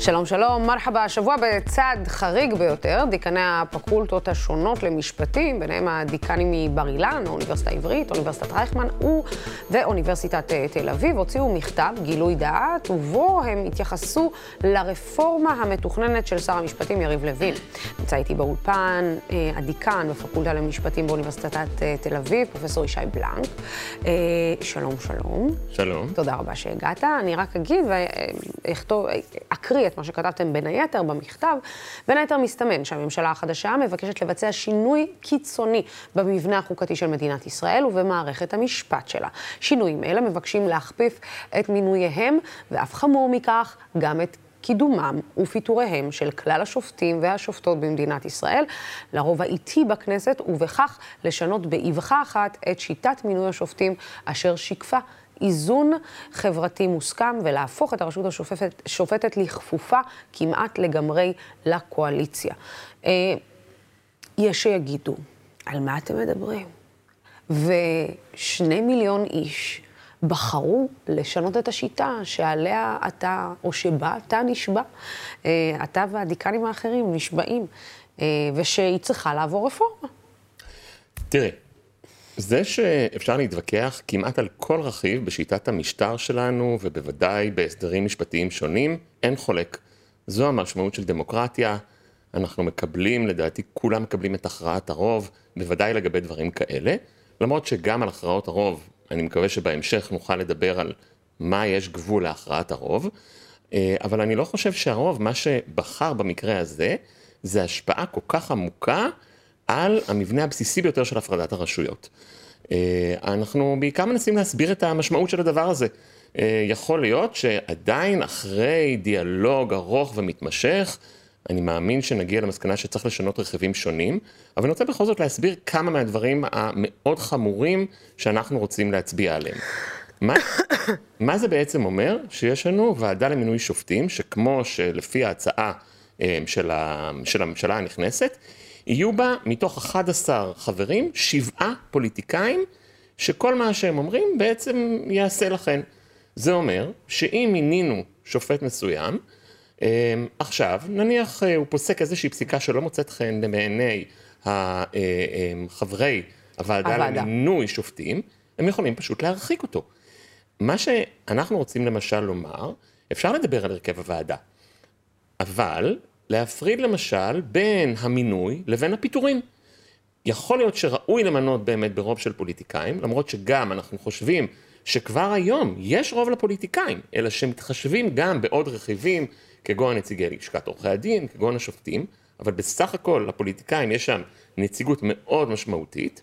שלום שלום, מרחבה, השבוע בצעד חריג ביותר, דיקני הפקולטות השונות למשפטים, ביניהם הדיקנים מבר אילן, האוניברסיטה העברית, אוניברסיטת רייכמן הוא ואוניברסיטת אה, תל אביב, הוציאו מכתב, גילוי דעת, ובו הם התייחסו לרפורמה המתוכננת של שר המשפטים יריב לוין. נמצא איתי באולפן אה, הדיקן בפקולטה למשפטים באוניברסיטת אה, תל אביב, פרופסור ישי בלנק. שלום שלום. שלום. תודה רבה שהגעת. אני רק אגיד ואקריא את מה שכתבתם בין היתר במכתב. בין היתר מסתמן שהממשלה החדשה מבקשת לבצע שינוי קיצוני במבנה החוקתי של מדינת ישראל ובמערכת המשפט שלה. שינויים אלה מבקשים להכפיף את מינוייהם, ואף חמור מכך, גם את קידומם ופיטוריהם של כלל השופטים והשופטות במדינת ישראל, לרוב האיטי בכנסת, ובכך לשנות באבחה אחת את שיטת מינוי השופטים אשר שיקפה איזון חברתי מוסכם ולהפוך את הרשות השופטת לכפופה כמעט לגמרי לקואליציה. אה, יש שיגידו, על מה אתם מדברים? ושני מיליון איש בחרו לשנות את השיטה שעליה אתה, או שבה אתה נשבע, אה, אתה והדיקנים האחרים נשבעים, אה, ושהיא צריכה לעבור רפורמה. תראה, זה שאפשר להתווכח כמעט על כל רכיב בשיטת המשטר שלנו, ובוודאי בהסדרים משפטיים שונים, אין חולק. זו המשמעות של דמוקרטיה. אנחנו מקבלים, לדעתי כולם מקבלים את הכרעת הרוב, בוודאי לגבי דברים כאלה. למרות שגם על הכרעות הרוב, אני מקווה שבהמשך נוכל לדבר על מה יש גבול להכרעת הרוב. אה, אבל אני לא חושב שהרוב, מה שבחר במקרה הזה, זה השפעה כל כך עמוקה על המבנה הבסיסי ביותר של הפרדת הרשויות. אה, אנחנו בעיקר מנסים להסביר את המשמעות של הדבר הזה. אה, יכול להיות שעדיין אחרי דיאלוג ארוך ומתמשך, אני מאמין שנגיע למסקנה שצריך לשנות רכיבים שונים, אבל אני רוצה בכל זאת להסביר כמה מהדברים המאוד חמורים שאנחנו רוצים להצביע עליהם. מה, מה זה בעצם אומר? שיש לנו ועדה למינוי שופטים, שכמו שלפי ההצעה אה, של, הממשלה הנכנסת, יהיו בה מתוך 11 חברים, שבעה פוליטיקאים, שכל מה שהם אומרים בעצם יעשה לכן. זה אומר שאם מינינו שופט מסוים, אמ, עכשיו, נניח אה, הוא פוסק איזושהי פסיקה שלא מוצאת חן בעיני אה, אמ, חברי הוועדה, הוועדה למינוי שופטים, הם יכולים פשוט להרחיק אותו. מה שאנחנו רוצים למשל לומר, אפשר לדבר על הרכב הוועדה, אבל להפריד למשל בין המינוי לבין הפיטורים. יכול להיות שראוי למנות באמת ברוב של פוליטיקאים, למרות שגם אנחנו חושבים שכבר היום יש רוב לפוליטיקאים, אלא שמתחשבים גם בעוד רכיבים, כגון נציגי לשכת עורכי הדין, כגון השופטים, אבל בסך הכל לפוליטיקאים יש שם נציגות מאוד משמעותית.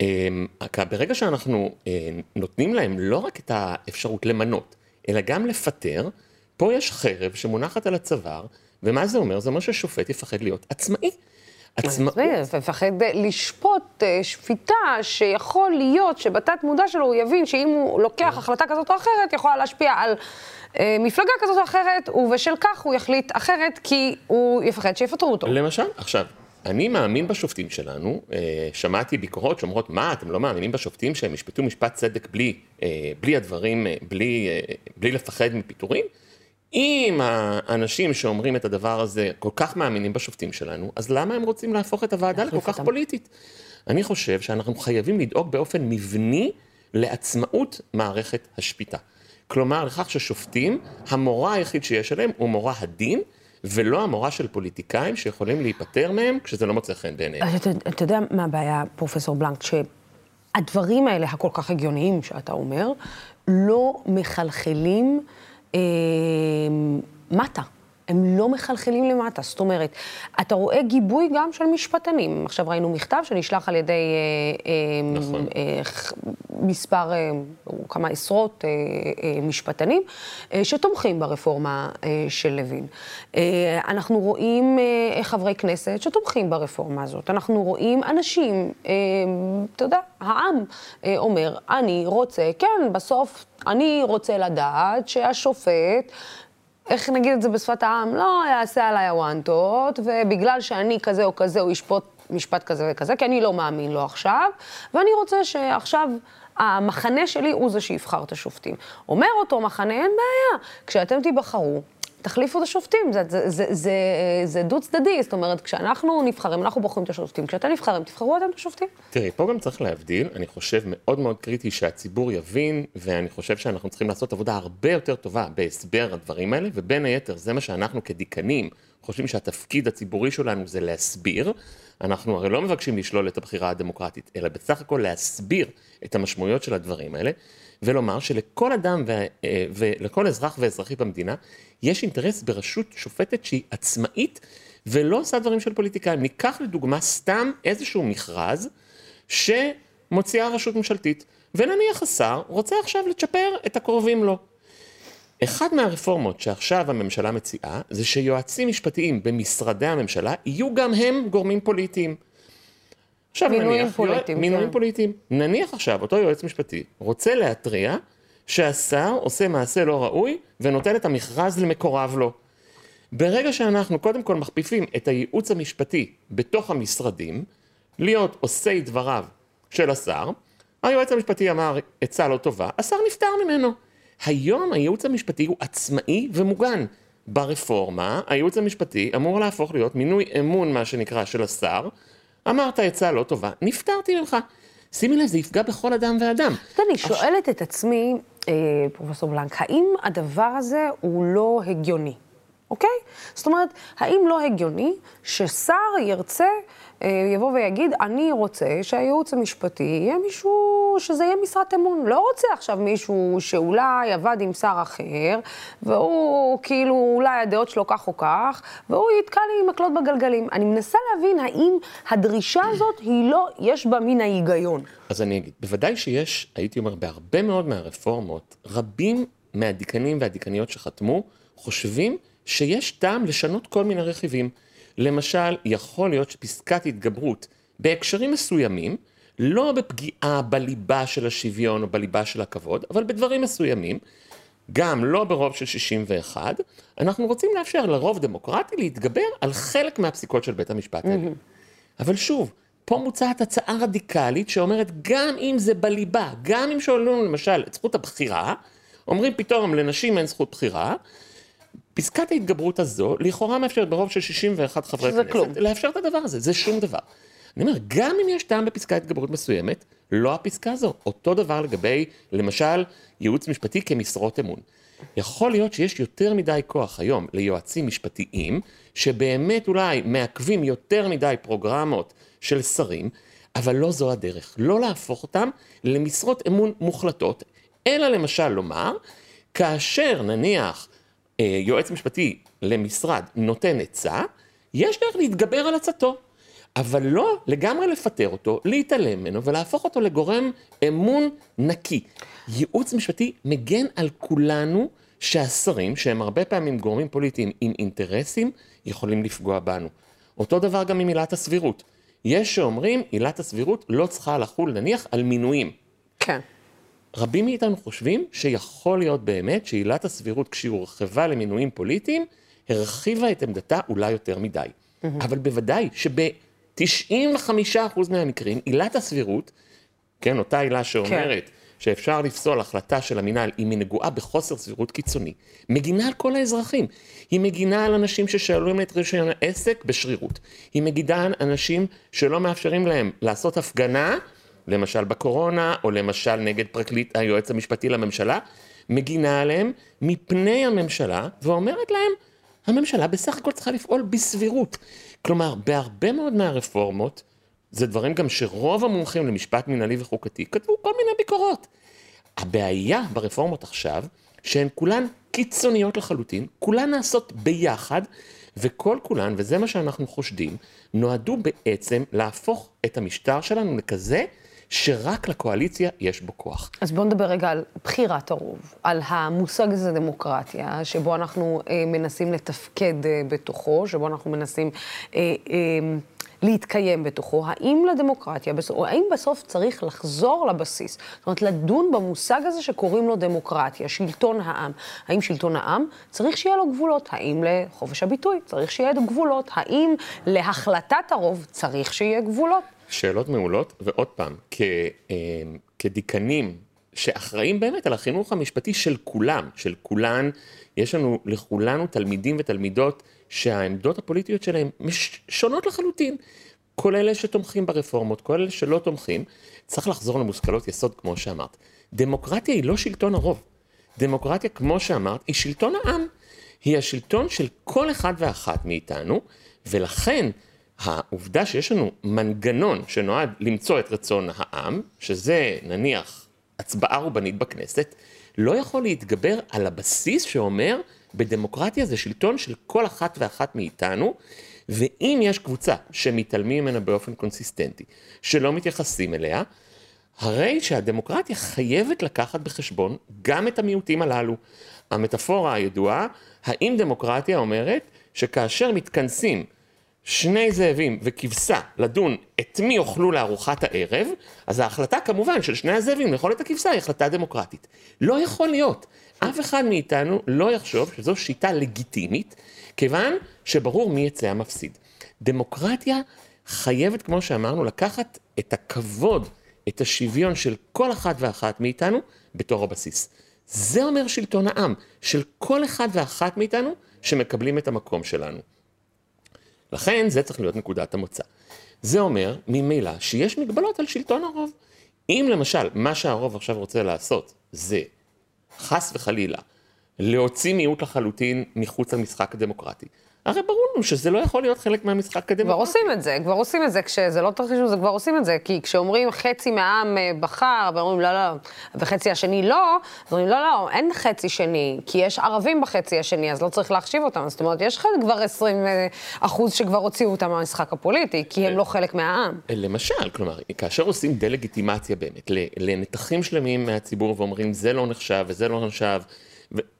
אמ, ברגע שאנחנו אה, נותנים להם לא רק את האפשרות למנות, אלא גם לפטר, פה יש חרב שמונחת על הצוואר, ומה זה אומר? זה אומר ששופט יפחד להיות עצמאי. עצמאות. מפחד לשפוט אה, שפיטה שיכול להיות שבתת מודע שלו הוא יבין שאם הוא לוקח כן. החלטה כזאת או אחרת, יכולה להשפיע על אה, מפלגה כזאת או אחרת, ובשל כך הוא יחליט אחרת, כי הוא יפחד שיפטרו אותו. למשל, עכשיו, אני מאמין בשופטים שלנו, אה, שמעתי ביקורות שאומרות, מה, אתם לא מאמינים בשופטים שהם ישפטו משפט צדק בלי, בלי הדברים, בלי, בלי לפחד מפיטורים? אם האנשים שאומרים את הדבר הזה כל כך מאמינים בשופטים שלנו, אז למה הם רוצים להפוך את הוועדה לכל כך פוליטית? אני חושב שאנחנו חייבים לדאוג באופן מבני לעצמאות מערכת השפיטה. כלומר, לכך ששופטים, המורא היחיד שיש עליהם הוא מורא הדין, ולא המורא של פוליטיקאים שיכולים להיפטר מהם כשזה לא מוצא חן בעיניהם. אתה, אתה יודע מה הבעיה, פרופסור בלנק, שהדברים האלה, הכל כך הגיוניים שאתה אומר, לא מחלחלים מטה. הם לא מחלחלים למטה. זאת אומרת, אתה רואה גיבוי גם של משפטנים. עכשיו ראינו מכתב שנשלח על ידי אה, אה, נכון. אה, מספר, אה, כמה עשרות אה, אה, משפטנים, אה, שתומכים ברפורמה אה, של לוין. אה, אנחנו רואים אה, חברי כנסת שתומכים ברפורמה הזאת. אנחנו רואים אנשים, אה, אתה יודע, העם אה, אומר, אני רוצה, כן, בסוף אני רוצה לדעת שהשופט... איך נגיד את זה בשפת העם? לא יעשה עליי הוואנטות, ובגלל שאני כזה או כזה, הוא ישפוט משפט כזה וכזה, כי אני לא מאמין לו עכשיו, ואני רוצה שעכשיו המחנה שלי הוא זה שיבחר את השופטים. אומר אותו מחנה, אין בעיה, כשאתם תיבחרו, תחליפו את השופטים, זה, זה, זה, זה, זה דו צדדי, זאת אומרת, כשאנחנו נבחרים, אנחנו בוחרים את השופטים, כשאתם נבחרים, תבחרו אתם את השופטים. תראי, פה גם צריך להבדיל, אני חושב מאוד מאוד קריטי שהציבור יבין, ואני חושב שאנחנו צריכים לעשות עבודה הרבה יותר טובה בהסבר הדברים האלה, ובין היתר, זה מה שאנחנו כדיקנים חושבים שהתפקיד הציבורי שלנו זה להסביר. אנחנו הרי לא מבקשים לשלול את הבחירה הדמוקרטית, אלא בסך הכל להסביר את המשמעויות של הדברים האלה, ולומר שלכל אדם ו... אה, ולכל אזרח ואזרחית במדינה, יש אינטרס ברשות שופטת שהיא עצמאית ולא עושה דברים של פוליטיקאים. ניקח לדוגמה סתם איזשהו מכרז שמוציאה רשות ממשלתית, ונניח השר רוצה עכשיו לצ'פר את הקרובים לו. אחד מהרפורמות שעכשיו הממשלה מציעה, זה שיועצים משפטיים במשרדי הממשלה יהיו גם הם גורמים פוליטיים. עכשיו מינויים נניח, פוליטיים. מינויים כן. פוליטיים. נניח עכשיו, אותו יועץ משפטי רוצה להתריע שהשר עושה מעשה לא ראוי ונותן את המכרז למקורב לו. ברגע שאנחנו קודם כל מכפיפים את הייעוץ המשפטי בתוך המשרדים, להיות עושי דבריו של השר, היועץ המשפטי אמר עצה לא טובה, השר נפטר ממנו. היום הייעוץ המשפטי הוא עצמאי ומוגן. ברפורמה, הייעוץ המשפטי אמור להפוך להיות מינוי אמון, מה שנקרא, של השר. אמרת עצה לא טובה, נפטרתי ממך. שימי לב, זה יפגע בכל אדם ואדם. אני שואלת את עצמי, אה, פרופסור בלנק, האם הדבר הזה הוא לא הגיוני? אוקיי? זאת אומרת, האם לא הגיוני ששר ירצה, אה, יבוא ויגיד, אני רוצה שהייעוץ המשפטי יהיה מישהו, שזה יהיה משרת אמון. לא רוצה עכשיו מישהו שאולי עבד עם שר אחר, והוא כאילו, אולי הדעות שלו כך או כך, והוא יתקע לי מקלות בגלגלים. אני מנסה להבין האם הדרישה הזאת היא לא, יש בה מן ההיגיון. אז אני אגיד, בוודאי שיש, הייתי אומר, בהרבה מאוד מהרפורמות, רבים מהדיקנים והדיקניות שחתמו, חושבים שיש טעם לשנות כל מיני רכיבים. למשל, יכול להיות שפסקת התגברות בהקשרים מסוימים, לא בפגיעה בליבה של השוויון או בליבה של הכבוד, אבל בדברים מסוימים, גם לא ברוב של 61, אנחנו רוצים לאפשר לרוב דמוקרטי להתגבר על חלק מהפסיקות של בית המשפט העליון. Mm-hmm. אבל שוב, פה מוצעת הצעה רדיקלית שאומרת גם אם זה בליבה, גם אם שואלים למשל את זכות הבחירה, אומרים פתאום לנשים אין זכות בחירה, פסקת ההתגברות הזו, לכאורה מאפשרת ברוב של 61 חברי כנסת, כלום. לאפשר את הדבר הזה, זה שום דבר. אני אומר, גם אם יש טעם בפסקת התגברות מסוימת, לא הפסקה הזו. אותו דבר לגבי, למשל, ייעוץ משפטי כמשרות אמון. יכול להיות שיש יותר מדי כוח היום ליועצים משפטיים, שבאמת אולי מעכבים יותר מדי פרוגרמות של שרים, אבל לא זו הדרך. לא להפוך אותם למשרות אמון מוחלטות, אלא למשל לומר, כאשר נניח יועץ משפטי למשרד נותן עצה, יש דרך להתגבר על עצתו. אבל לא לגמרי לפטר אותו, להתעלם ממנו ולהפוך אותו לגורם אמון נקי. ייעוץ משפטי מגן על כולנו שהשרים, שהם הרבה פעמים גורמים פוליטיים עם אינטרסים, יכולים לפגוע בנו. אותו דבר גם עם עילת הסבירות. יש שאומרים, עילת הסבירות לא צריכה לחול נניח על מינויים. כן. רבים מאיתנו חושבים שיכול להיות באמת שעילת הסבירות כשהיא הורחבה למינויים פוליטיים, הרחיבה את עמדתה אולי יותר מדי. Mm-hmm. אבל בוודאי שב-95% מהמקרים עילת הסבירות, כן, אותה עילה שאומרת כן. שאפשר לפסול החלטה של המינהל אם היא נגועה בחוסר סבירות קיצוני, מגינה על כל האזרחים. היא מגינה על אנשים ששאלו את רישיון העסק בשרירות. היא מגינה על אנשים שלא מאפשרים להם לעשות הפגנה למשל בקורונה, או למשל נגד פרקליט היועץ המשפטי לממשלה, מגינה עליהם מפני הממשלה ואומרת להם, הממשלה בסך הכל צריכה לפעול בסבירות. כלומר, בהרבה מאוד מהרפורמות, זה דברים גם שרוב המומחים למשפט מנהלי וחוקתי כתבו כל מיני ביקורות. הבעיה ברפורמות עכשיו, שהן כולן קיצוניות לחלוטין, כולן נעשות ביחד, וכל כולן, וזה מה שאנחנו חושדים, נועדו בעצם להפוך את המשטר שלנו לכזה שרק לקואליציה יש בו כוח. אז בואו נדבר רגע על בחירת הרוב, על המושג הזה דמוקרטיה, שבו אנחנו אה, מנסים לתפקד אה, בתוכו, שבו אנחנו מנסים... אה, אה, להתקיים בתוכו, האם לדמוקרטיה, או האם בסוף צריך לחזור לבסיס? זאת אומרת, לדון במושג הזה שקוראים לו דמוקרטיה, שלטון העם. האם שלטון העם צריך שיהיה לו גבולות? האם לחופש הביטוי צריך שיהיה לו גבולות? האם להחלטת הרוב צריך שיהיה גבולות? שאלות מעולות, ועוד פעם, כ, אה, כדיקנים שאחראים באמת על החינוך המשפטי של כולם, של כולן. יש לנו לכולנו תלמידים ותלמידות שהעמדות הפוליטיות שלהם שונות לחלוטין. כל אלה שתומכים ברפורמות, כל אלה שלא תומכים, צריך לחזור למושכלות יסוד כמו שאמרת. דמוקרטיה היא לא שלטון הרוב. דמוקרטיה, כמו שאמרת, היא שלטון העם. היא השלטון של כל אחד ואחת מאיתנו, ולכן העובדה שיש לנו מנגנון שנועד למצוא את רצון העם, שזה נניח הצבעה רובנית בכנסת, לא יכול להתגבר על הבסיס שאומר בדמוקרטיה זה שלטון של כל אחת ואחת מאיתנו, ואם יש קבוצה שמתעלמים ממנה באופן קונסיסטנטי, שלא מתייחסים אליה, הרי שהדמוקרטיה חייבת לקחת בחשבון גם את המיעוטים הללו. המטאפורה הידועה, האם דמוקרטיה אומרת שכאשר מתכנסים שני זאבים וכבשה לדון את מי יאכלו לארוחת הערב, אז ההחלטה כמובן של שני הזאבים לאכול את הכבשה היא החלטה דמוקרטית. לא יכול להיות. אף אחד מאיתנו לא יחשוב שזו שיטה לגיטימית, כיוון שברור מי יצא המפסיד. דמוקרטיה חייבת, כמו שאמרנו, לקחת את הכבוד, את השוויון של כל אחת ואחת מאיתנו בתור הבסיס. זה אומר שלטון העם, של כל אחד ואחת מאיתנו שמקבלים את המקום שלנו. לכן זה צריך להיות נקודת המוצא. זה אומר ממילא שיש מגבלות על שלטון הרוב. אם למשל מה שהרוב עכשיו רוצה לעשות זה חס וחלילה להוציא מיעוט לחלוטין מחוץ למשחק הדמוקרטי, הרי ברור לנו שזה לא יכול להיות חלק מהמשחק הדמוקרטי. כבר עושים את זה, כבר עושים את זה, כשזה לא תרחיש זה כבר עושים את זה, כי כשאומרים חצי מהעם אה, בחר, ואומרים לא, לא, וחצי השני לא, אז אומרים לא, לא, אין חצי שני, כי יש ערבים בחצי השני, אז לא צריך להחשיב אותם. זאת אומרת, יש כבר 20 אה, אחוז שכבר הוציאו אותם מהמשחק הפוליטי, כי הם לא חלק מהעם. למשל, כלומר, כאשר עושים דה-לגיטימציה באמת לנתחים שלמים מהציבור ואומרים זה לא נחשב וזה לא נחשב,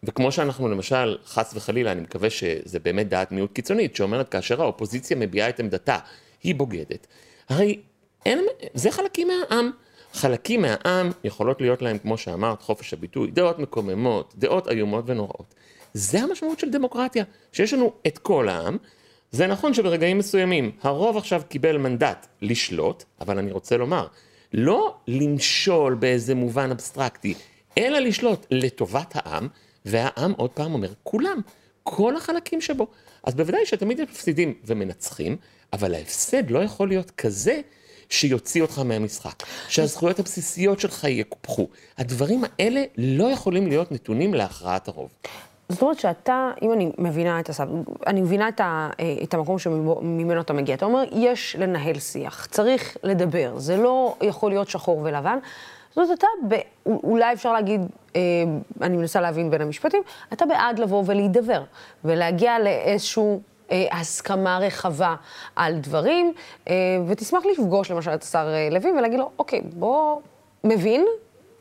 וכמו שאנחנו למשל, חס וחלילה, אני מקווה שזה באמת דעת מיעוט קיצונית, שאומרת כאשר האופוזיציה מביעה את עמדתה, היא בוגדת. הרי אין, זה חלקים מהעם. חלקים מהעם יכולות להיות להם, כמו שאמרת, חופש הביטוי, דעות מקוממות, דעות איומות ונוראות. זה המשמעות של דמוקרטיה, שיש לנו את כל העם. זה נכון שברגעים מסוימים הרוב עכשיו קיבל מנדט לשלוט, אבל אני רוצה לומר, לא למשול באיזה מובן אבסטרקטי, אלא לשלוט לטובת העם, והעם עוד פעם אומר, כולם, כל החלקים שבו. אז בוודאי שתמיד יש מפסידים ומנצחים, אבל ההפסד לא יכול להיות כזה שיוציא אותך מהמשחק, שהזכויות הבסיסיות שלך יקופחו. הדברים האלה לא יכולים להיות נתונים להכרעת הרוב. זאת אומרת שאתה, אם אני מבינה את הסב... אני מבינה את, ה, את המקום שממנו אתה מגיע. אתה אומר, יש לנהל שיח, צריך לדבר, זה לא יכול להיות שחור ולבן. זאת אומרת, אתה, ב, אולי אפשר להגיד, אה, אני מנסה להבין בין המשפטים, אתה בעד לבוא ולהידבר, ולהגיע לאיזשהו אה, הסכמה רחבה על דברים, אה, ותשמח לפגוש למשל את השר אה, לוין ולהגיד לו, אוקיי, בוא, מבין,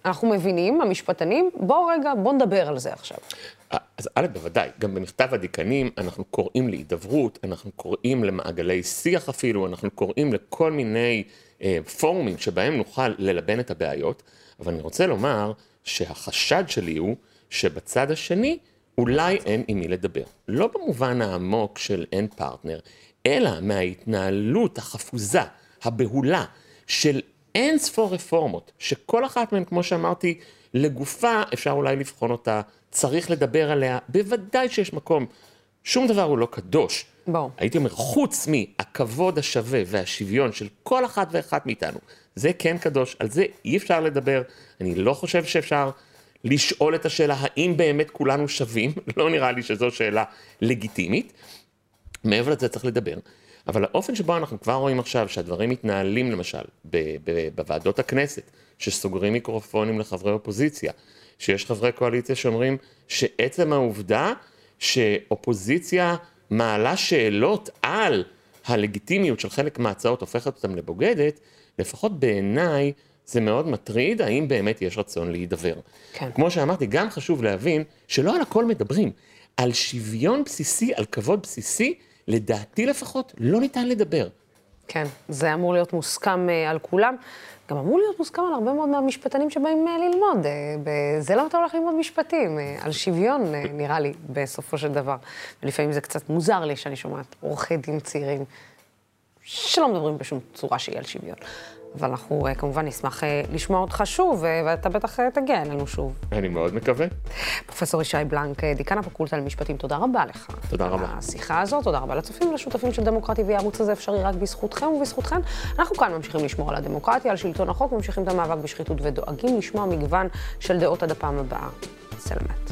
אנחנו מבינים, המשפטנים, בוא רגע, בוא נדבר על זה עכשיו. אה, אז א', בוודאי, גם במכתב הדיקנים אנחנו קוראים להידברות, אנחנו קוראים למעגלי שיח אפילו, אנחנו קוראים לכל מיני פורומים שבהם נוכל ללבן את הבעיות, אבל אני רוצה לומר שהחשד שלי הוא שבצד השני אולי אין עם מי לדבר. לא במובן העמוק של אין פרטנר, אלא מההתנהלות החפוזה, הבהולה, של אין ספור רפורמות, שכל אחת מהן, כמו שאמרתי, לגופה אפשר אולי לבחון אותה, צריך לדבר עליה, בוודאי שיש מקום. שום דבר הוא לא קדוש. בוא. הייתי אומר, חוץ מהכבוד השווה והשוויון של כל אחת ואחת מאיתנו, זה כן קדוש, על זה אי אפשר לדבר. אני לא חושב שאפשר לשאול את השאלה האם באמת כולנו שווים, לא נראה לי שזו שאלה לגיטימית. מעבר לזה צריך לדבר. אבל האופן שבו אנחנו כבר רואים עכשיו שהדברים מתנהלים למשל ב- ב- בוועדות הכנסת, שסוגרים מיקרופונים לחברי אופוזיציה, שיש חברי קואליציה שאומרים שעצם העובדה שאופוזיציה מעלה שאלות על הלגיטימיות של חלק מההצעות הופכת אותם לבוגדת, לפחות בעיניי זה מאוד מטריד האם באמת יש רצון להידבר. כן. כמו שאמרתי, גם חשוב להבין שלא על הכל מדברים. על שוויון בסיסי, על כבוד בסיסי, לדעתי לפחות, לא ניתן לדבר. כן, זה אמור להיות מוסכם uh, על כולם. גם אמור להיות מוסכם על הרבה מאוד מהמשפטנים שבאים uh, ללמוד. Uh, זה למה אתה הולך ללמוד משפטים, על שוויון, נראה לי, בסופו של דבר. ולפעמים זה קצת מוזר לי שאני שומעת עורכי דין צעירים שלא מדברים בשום צורה שהיא על שוויון. אבל אנחנו כמובן נשמח לשמוע אותך שוב, ואתה בטח תגיע אלינו שוב. אני מאוד מקווה. פרופסור ישי בלנק, דיקן הפקולטה למשפטים, תודה רבה לך. תודה רבה. השיחה הזאת, תודה רבה לצופים ולשותפים של דמוקרטי, והערוץ הזה אפשרי רק בזכותכם ובזכותכן. אנחנו כאן ממשיכים לשמור על הדמוקרטיה, על שלטון החוק, ממשיכים את המאבק בשחיתות ודואגים לשמוע מגוון של דעות עד הפעם הבאה. סלמת.